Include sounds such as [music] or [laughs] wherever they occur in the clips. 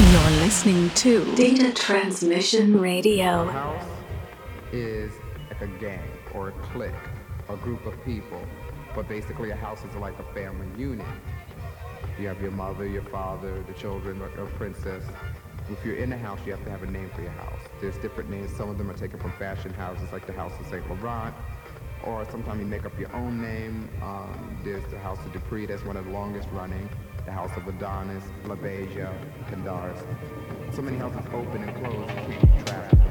You're listening to Data Transmission Radio. A house is like a gang or a clique, a group of people. But basically, a house is like a family unit. You have your mother, your father, the children, a princess. If you're in a house, you have to have a name for your house. There's different names. Some of them are taken from fashion houses, like the House of Saint Laurent or sometimes you make up your own name. Um, there's the House of Dupree, that's one of the longest running. The House of Adonis, LaBeija, Candaris. So many houses open and close,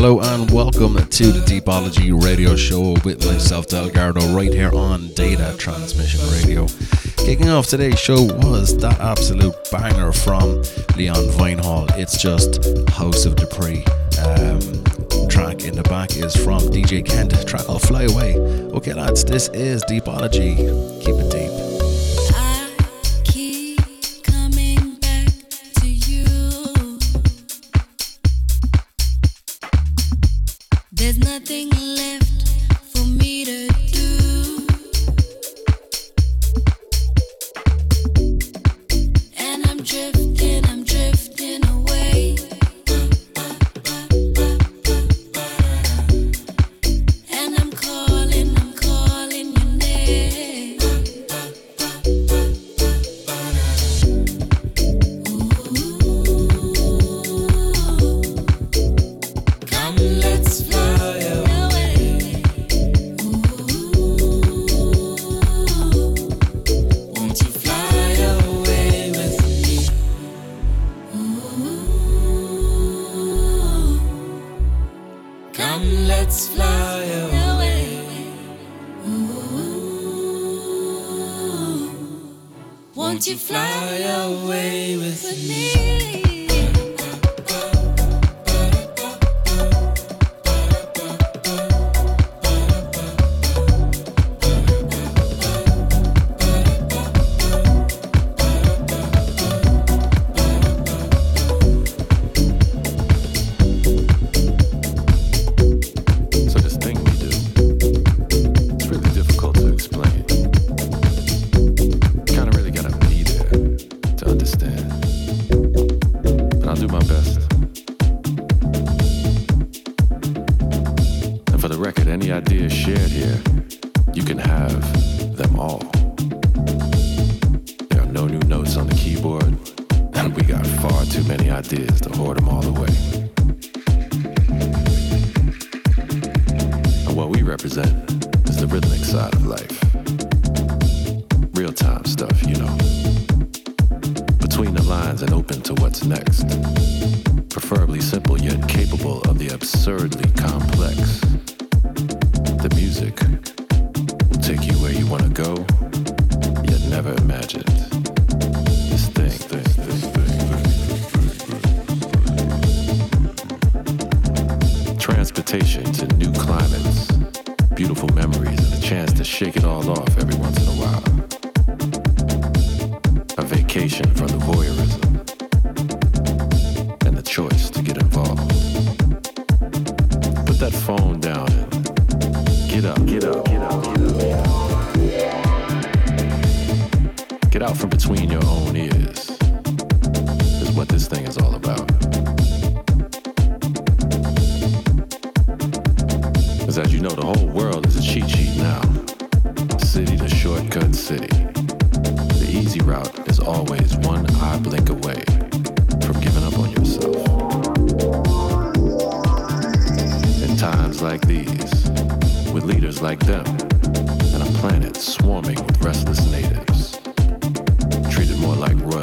Hello and welcome to the Deepology Radio Show with myself, Delgado, right here on Data Transmission Radio. Kicking off today's show was that absolute banger from Leon Vynehall. It's just House of Dupree. Um, track in the back is from DJ Kent. Track I'll Fly Away. Okay, lads, this is Deepology. Keep it deep.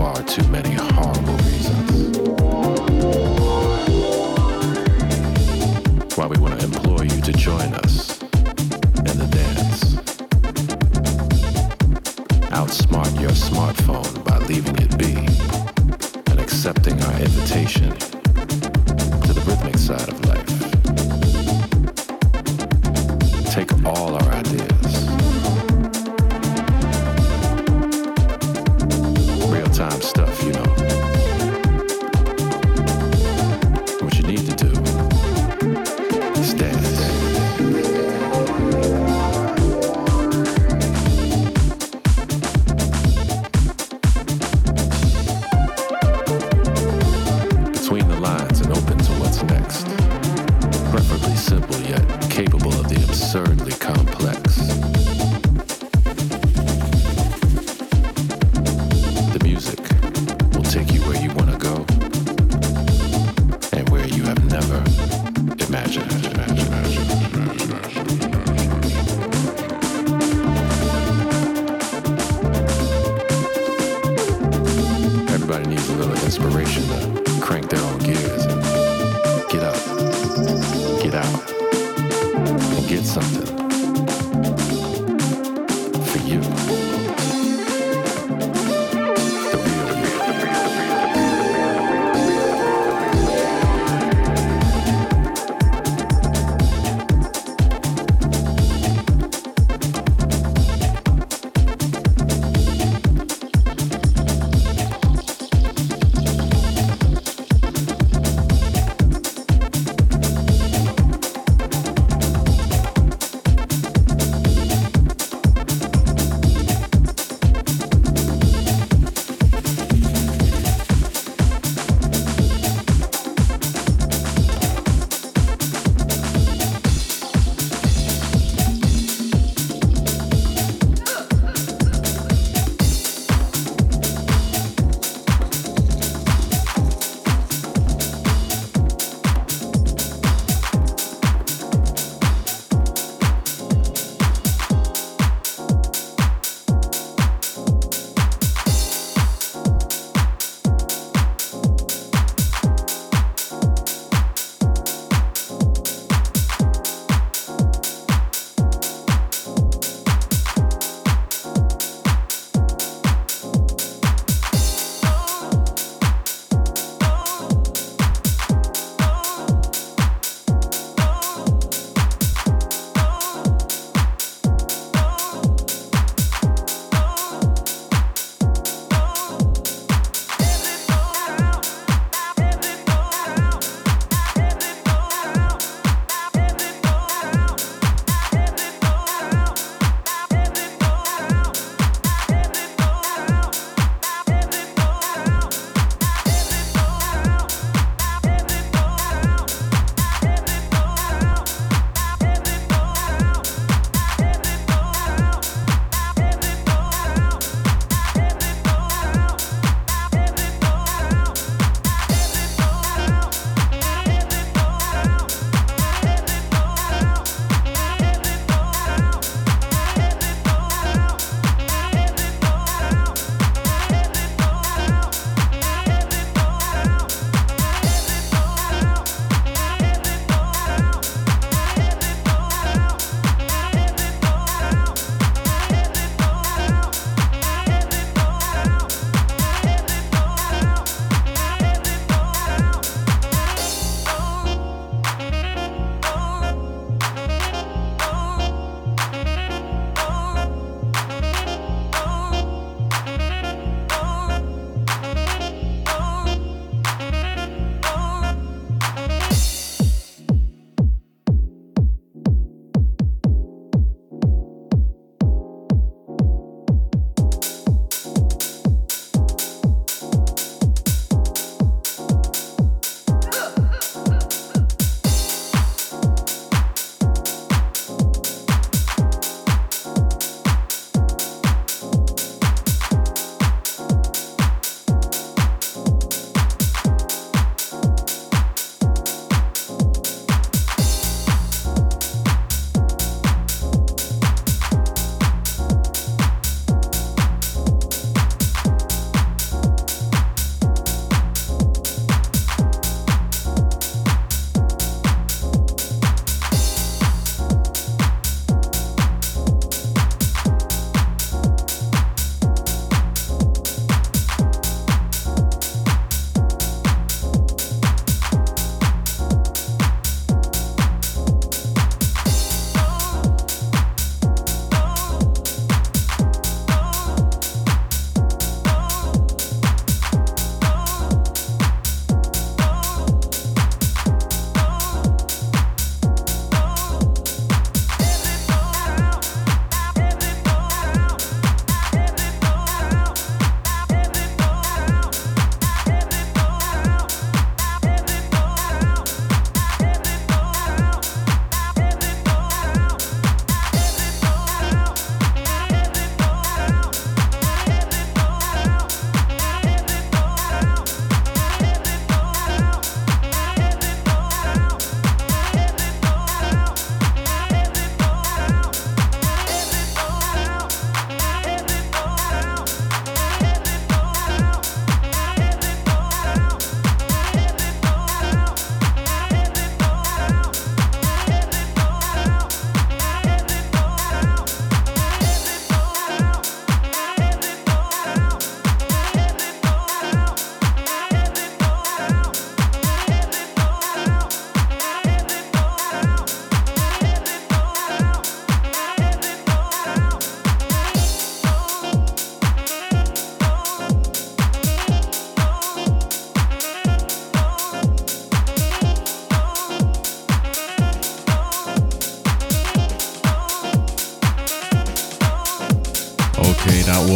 far too many horrible reasons. To crank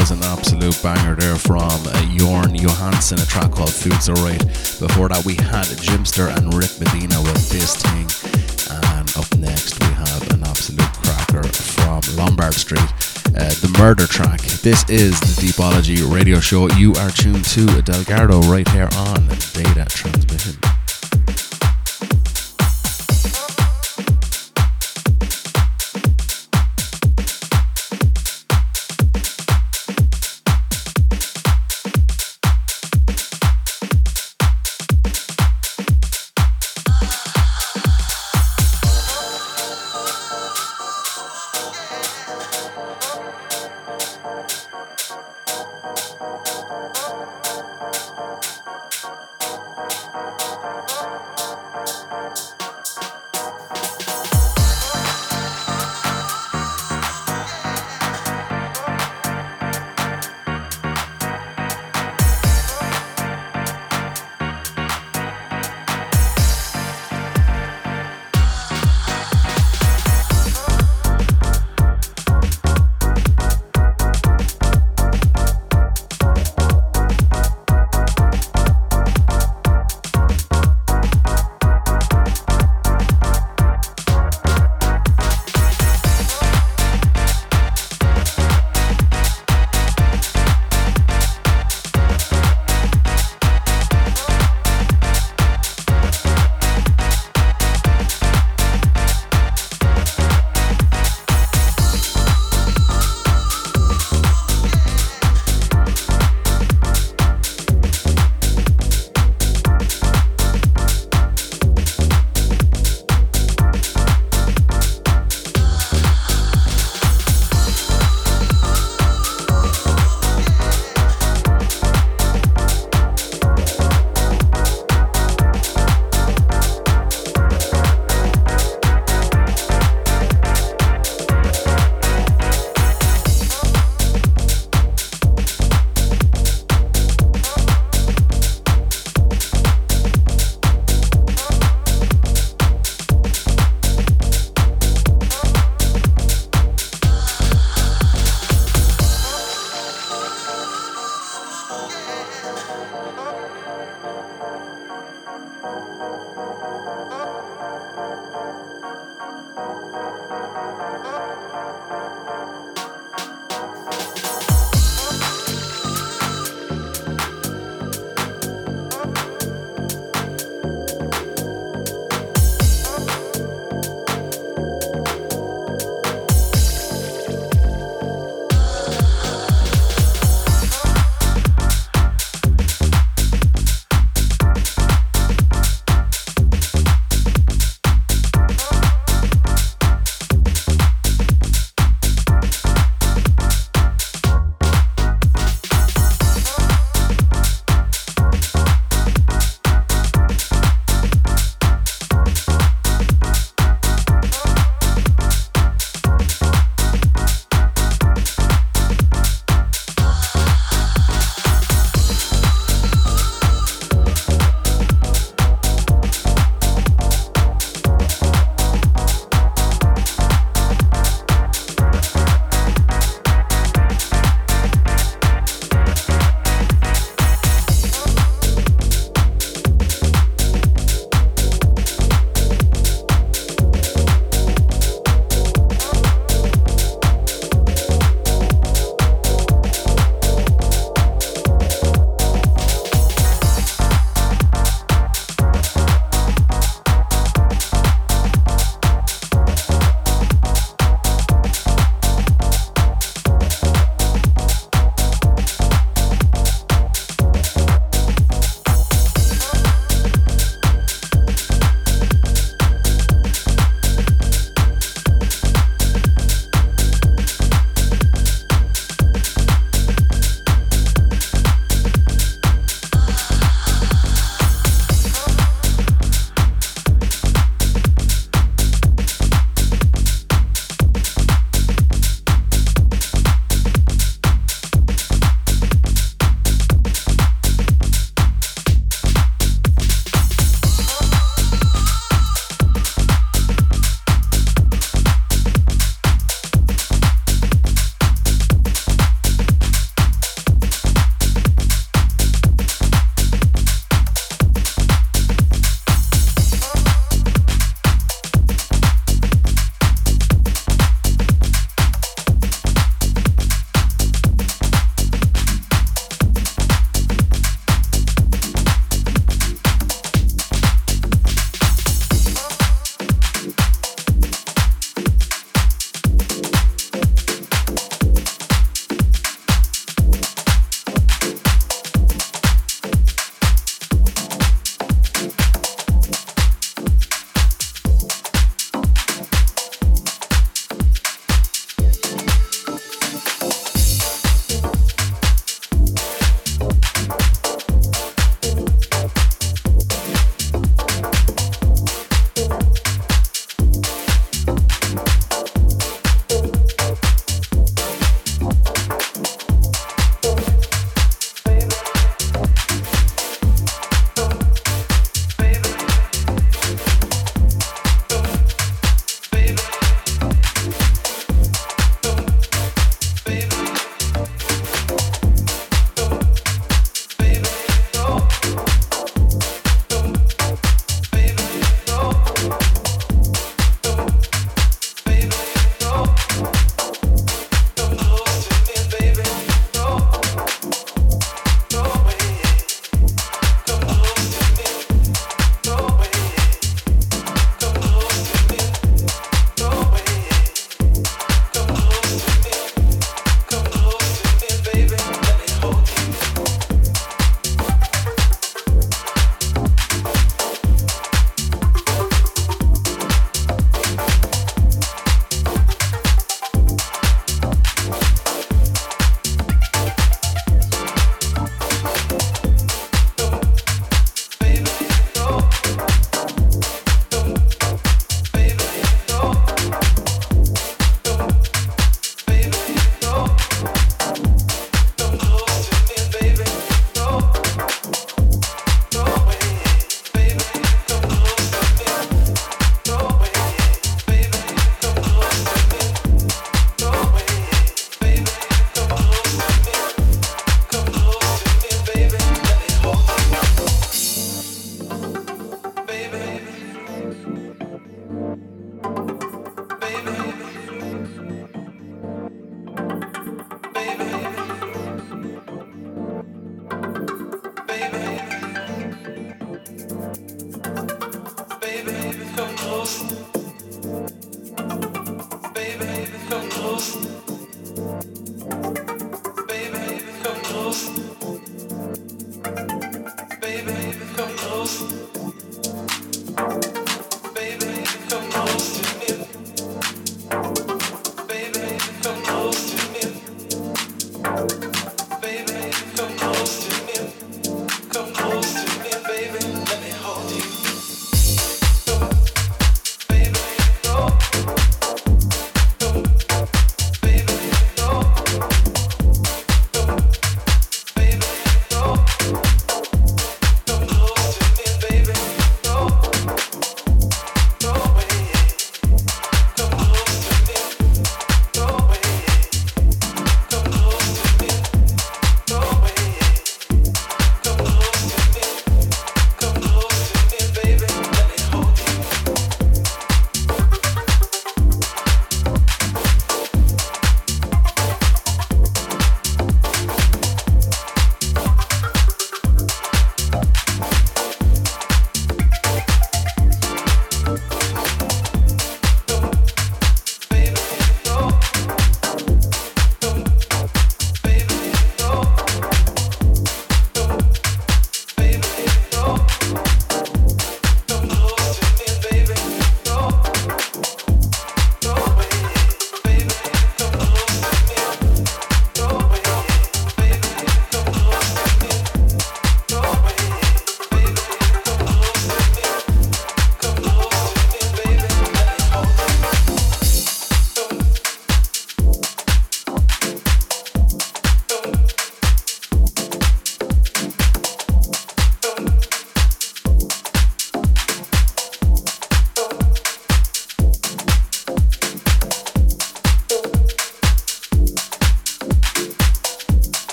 was an absolute banger there from uh, Jorn Johansson, a track called Food's Alright. Before that, we had Jimpster and Rick Medina with This Thing. And up next, we have an absolute cracker from Lombard Street, uh, the murder track. This is the Deepology radio show. You are tuned to Delgado right here on Data Transmission.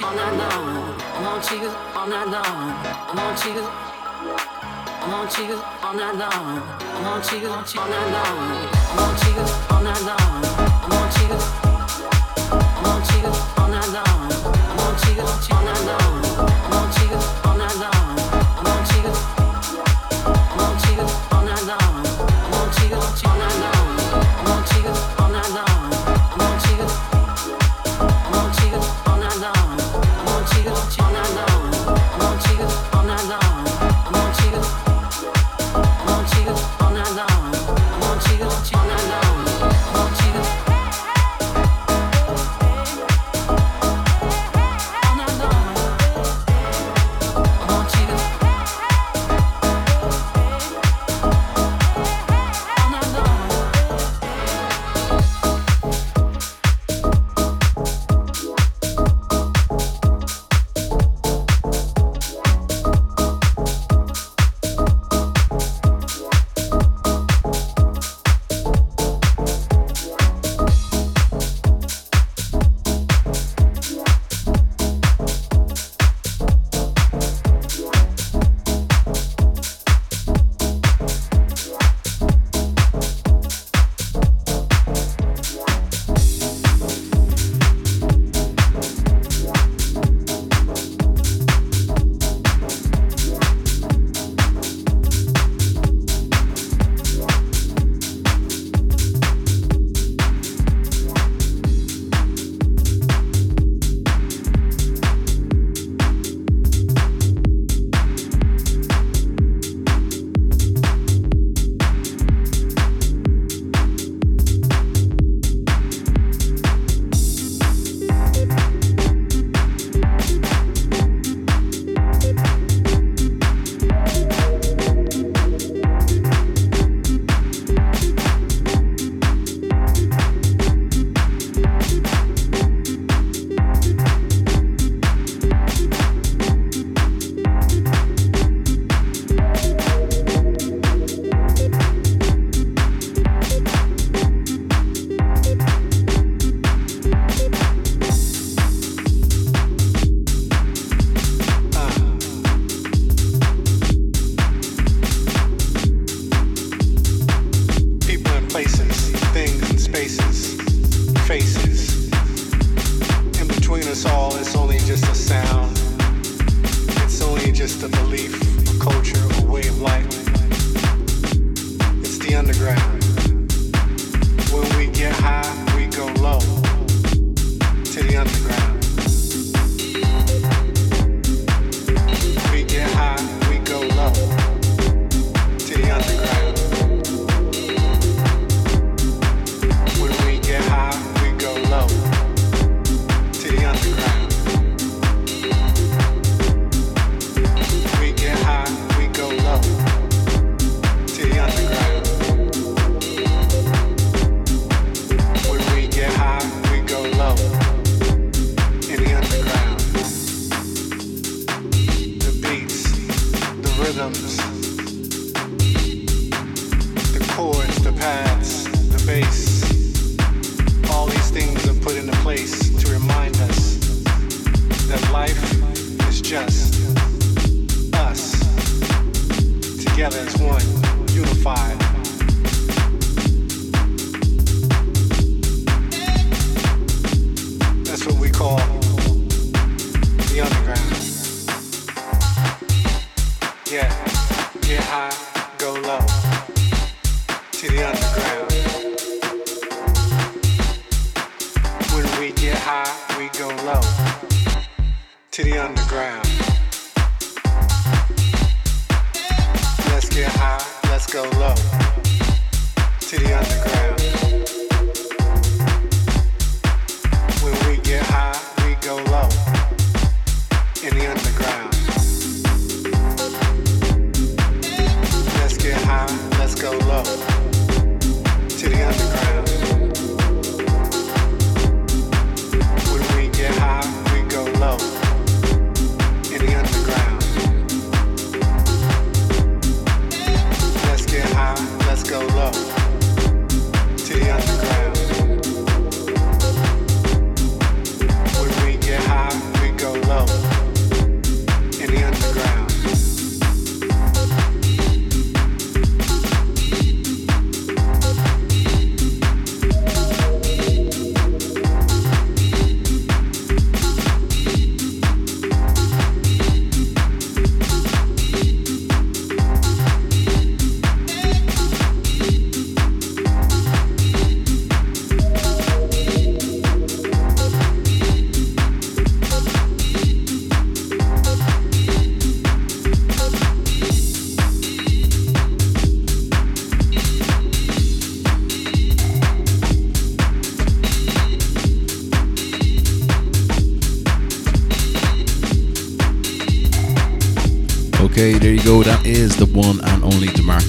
want you all night long. I want you all night long. I want you. I want you all night long. I want you all night long. I want you all night long. I want you.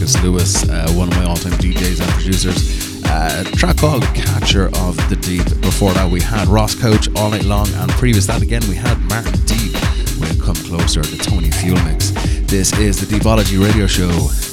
Only DeMarkus Lewis, uh, one of my all-time DJs and producers. Uh, a track called "The Catcher of the Deep." Before that, we had Ross Couch all night long, and previous that again, we had Martin Deep with "Come Closer," the Tony Fuel mix. This is the Deepology Radio Show.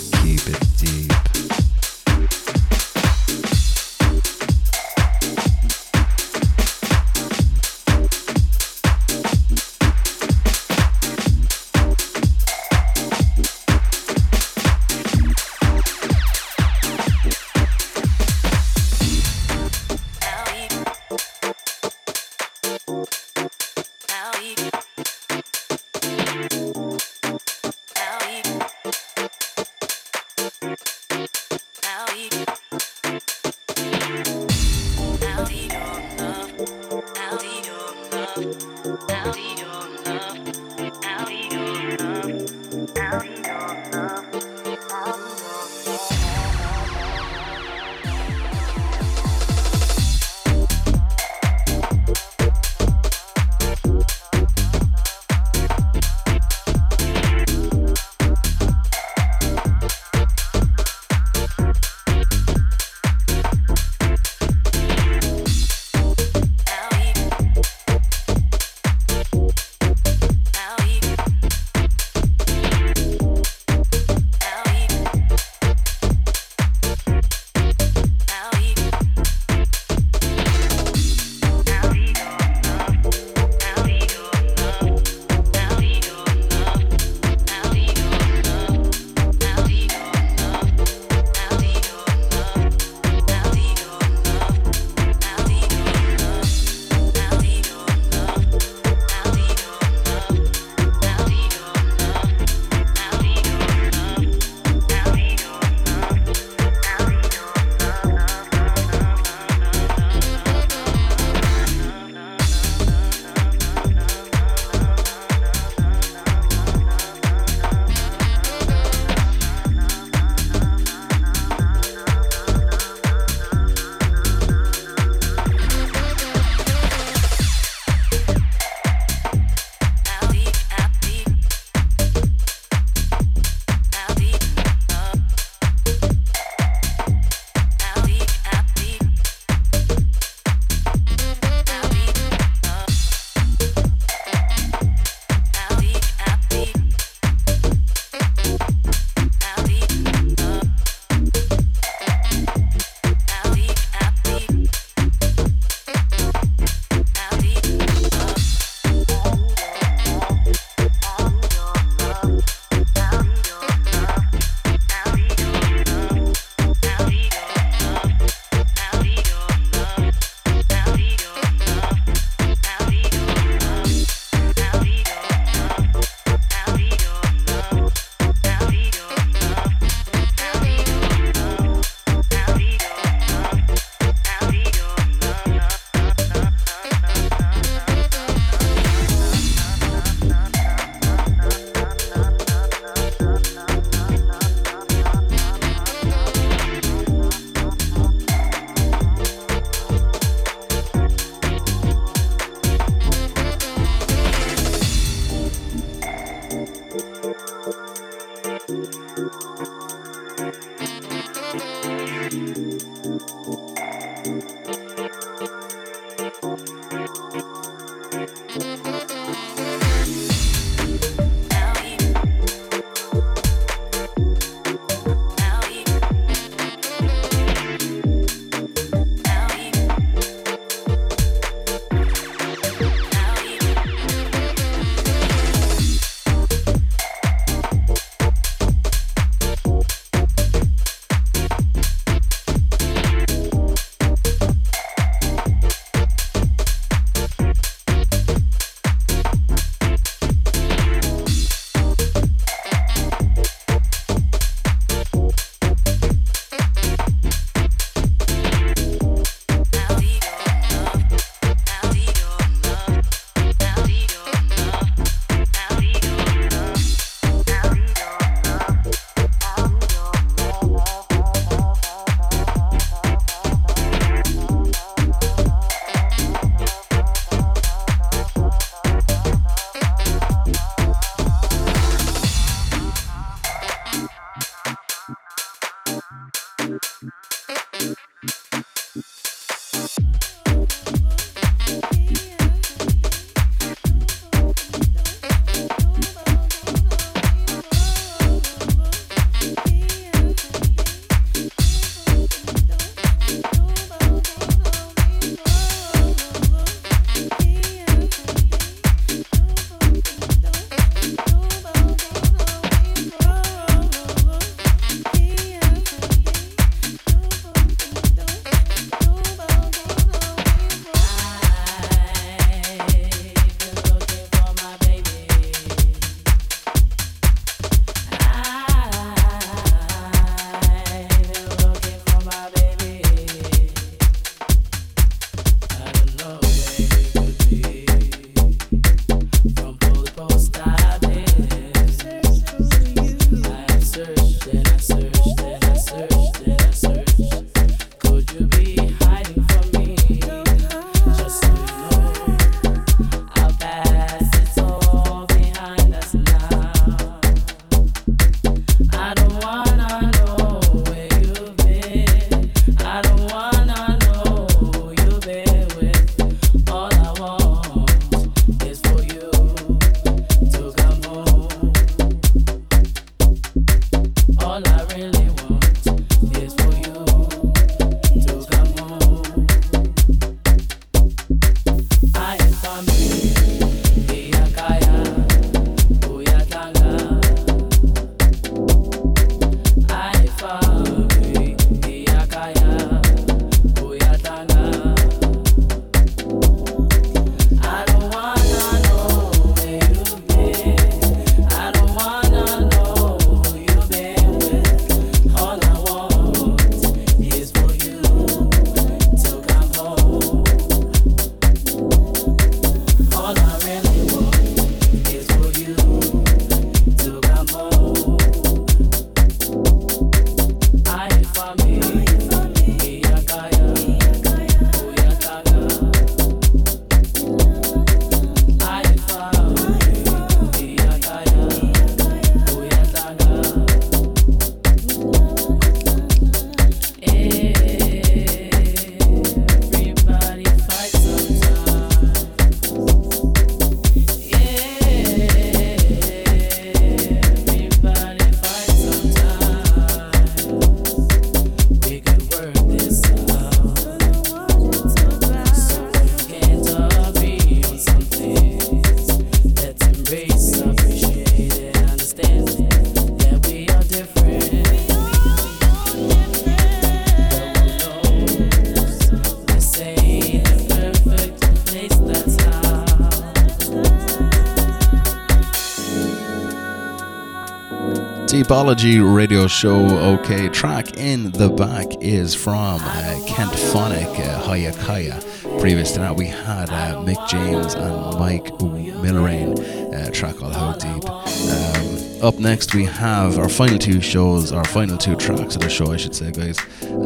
Deepology radio show. Okay, track in the back is from uh, Kent Phonic, uh, Hayakaya. Previous to that, we had uh, Mick James and Mike Millrain, uh, track called How Deep. Um, up next, we have our final two shows, our final two tracks of the show, I should say, guys.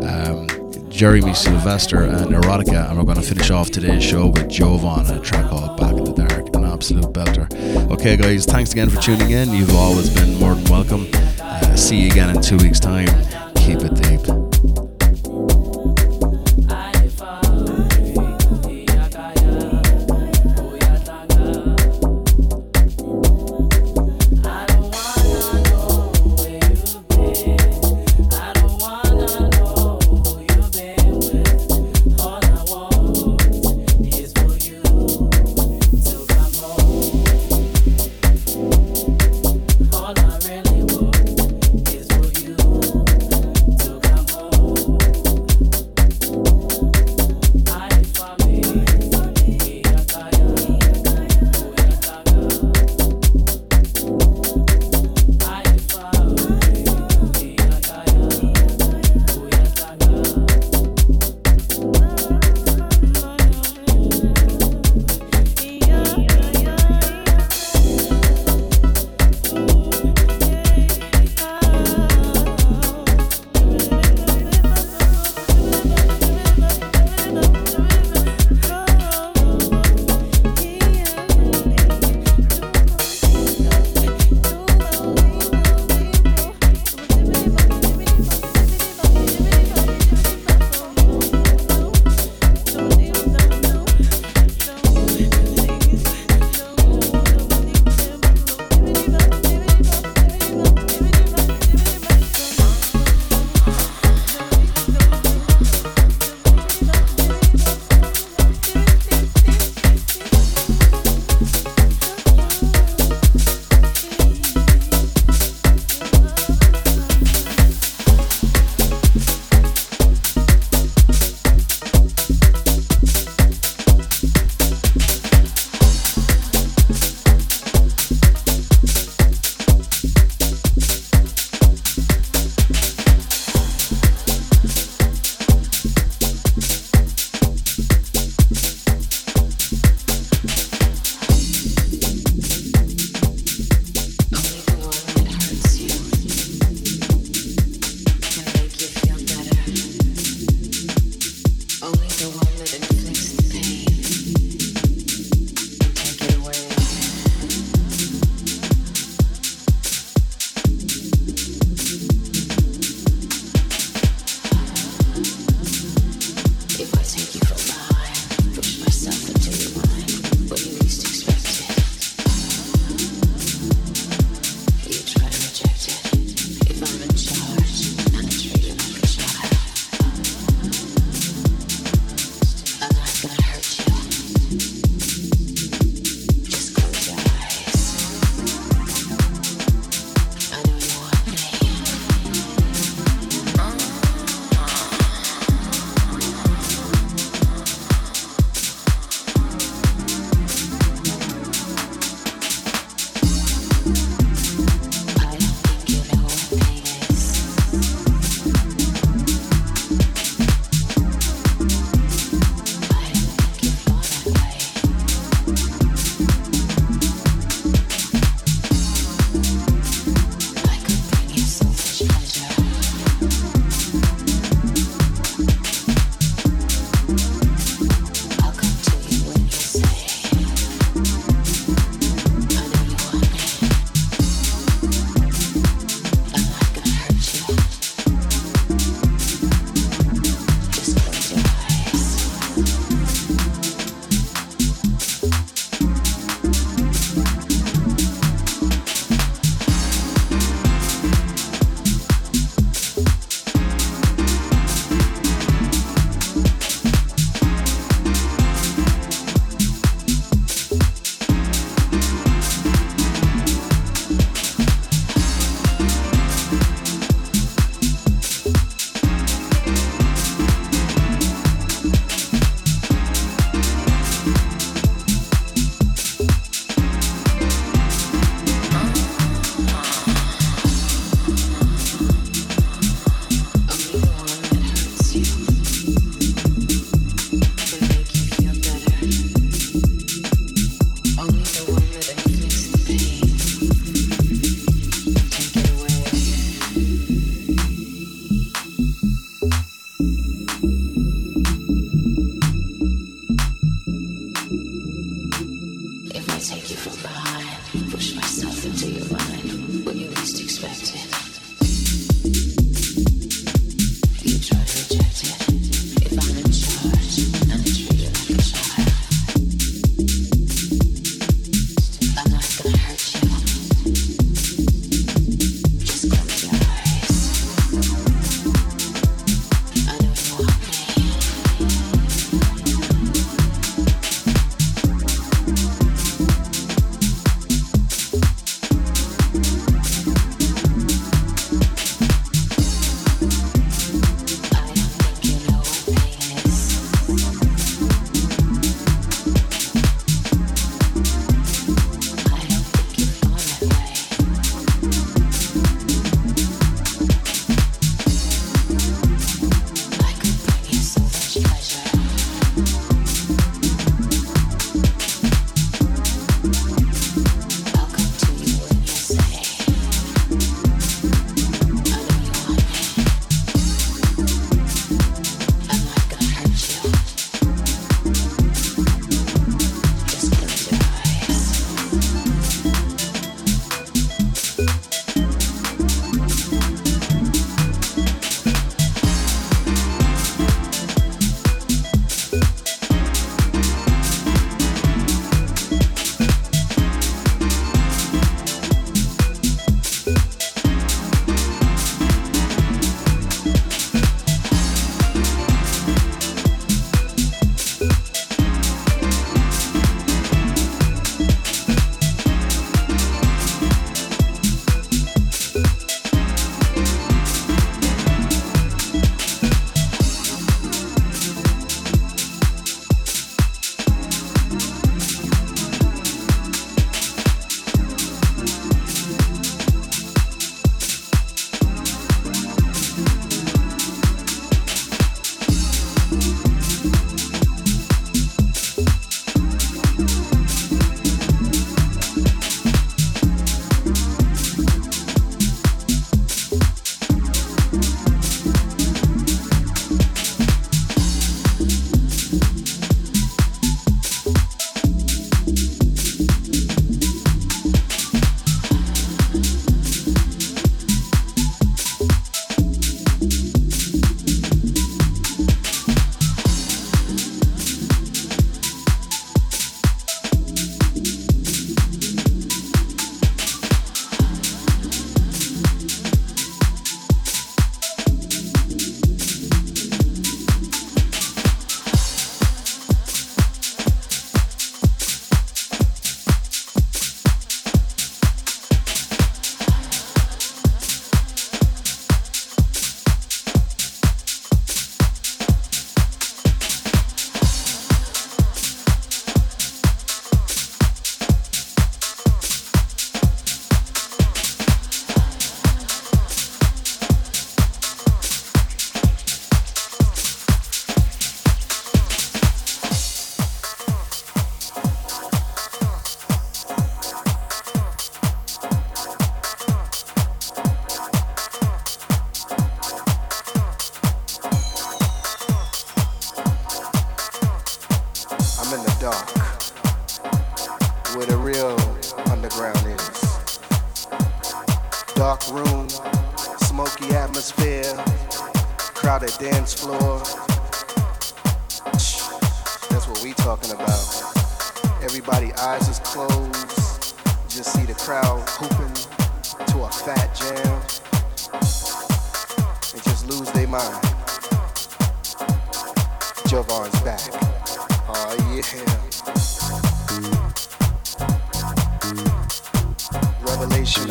Um, Jeremy Sylvester and Erotica, and we're going to finish off today's show with Jovonn, a track called Back in the Dark, an absolute belter. Okay, guys, thanks again for tuning in. You've always been more than welcome. Uh, see you again in two weeks' time.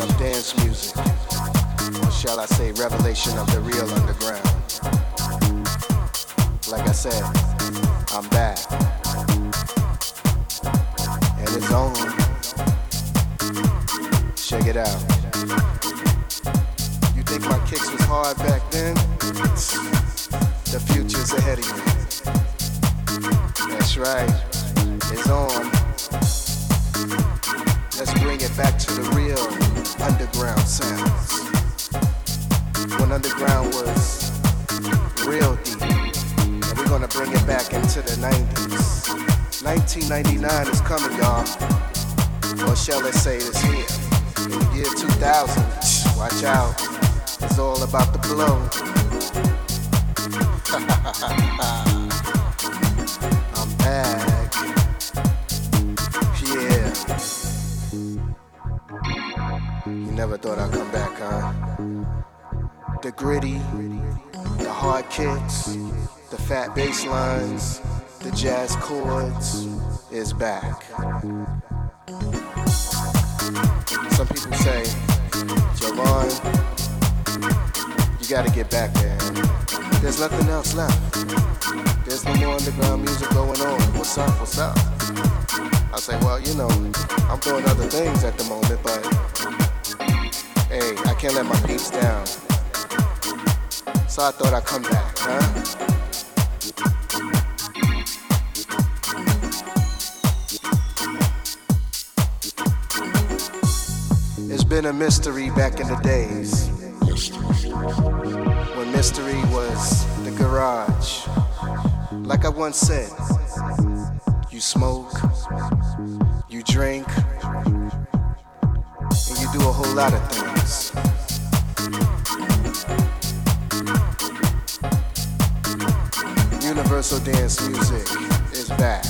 Of dance music. Or shall I say revelation of the real underground. Like I said, I'm back. And it's on. Check it out. You think my kicks was hard back then? The future's ahead of you. That's right. It's on. Let's bring it back to the real underground sounds. When underground was real deep. And we're gonna bring it back into the 90s. 1999 is coming, y'all. Or shall I say it's here. In the year 2000, watch out. It's all about the blow. [laughs] The gritty, the hard kicks, the fat bass lines, the jazz chords is back. Some people say, Jovonn, you gotta get back there. There's nothing else left. There's no more underground music going on. What's up? What's up? I say, well, you know, I'm doing other things at the moment, but hey, I can't let my peeps down. So I thought I'd come back, huh? It's been a mystery back in the days. When mystery was the garage. Like I once said, you smoke, you drink, and you do a whole lot of things. Universal dance music is back.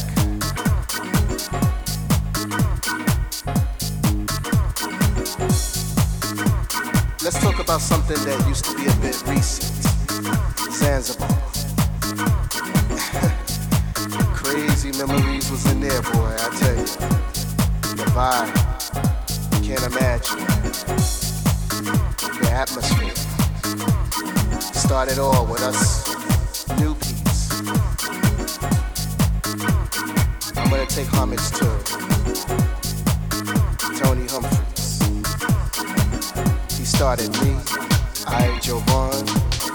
Let's talk about something that used to be a bit recent. Zanzibar. [laughs] Crazy memories was in there, boy, I tell you. The vibe, can't imagine. The atmosphere. Started all with us new I'm gonna take homage to Tony Humphries. He started me, I, Jovonn,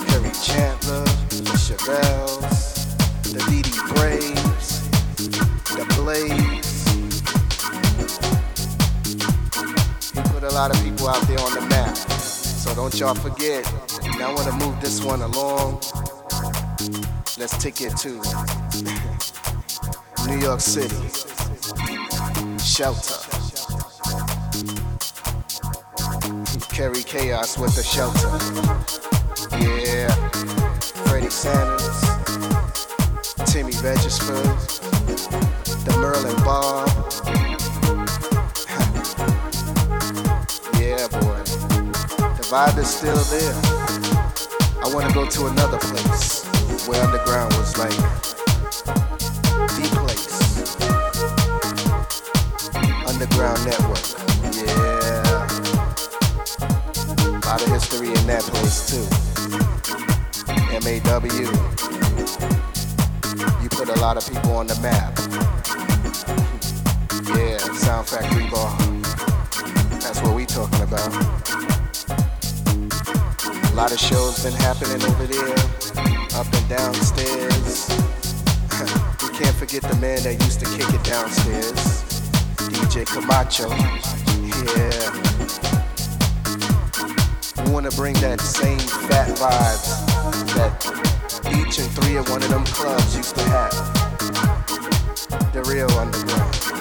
Kerri Chandler, the Chevelles, the Dee Braves, the Blaze. He put a lot of people out there on the map. So don't y'all forget. Now I wanna move this one along. Let's take it to [laughs] New York City. Shelter. Carry chaos with the shelter. Yeah. Freddie Sanders. Timmy Regisford. The Merlin Bobb. yeah, boy. The vibe is still there. I want to go to another place where underground was like Underground Network. Yeah. A lot of history in that place too. MAW. You put a lot of people on the map. Yeah, Sound Factory Bar. That's what we talking about. A lot of shows been happening over there, up and downstairs. [laughs] we can't forget the man that used to kick it downstairs, DJ Camacho. Yeah. We wanna bring that same fat vibes that each and three of one of them clubs used to have. The real underground.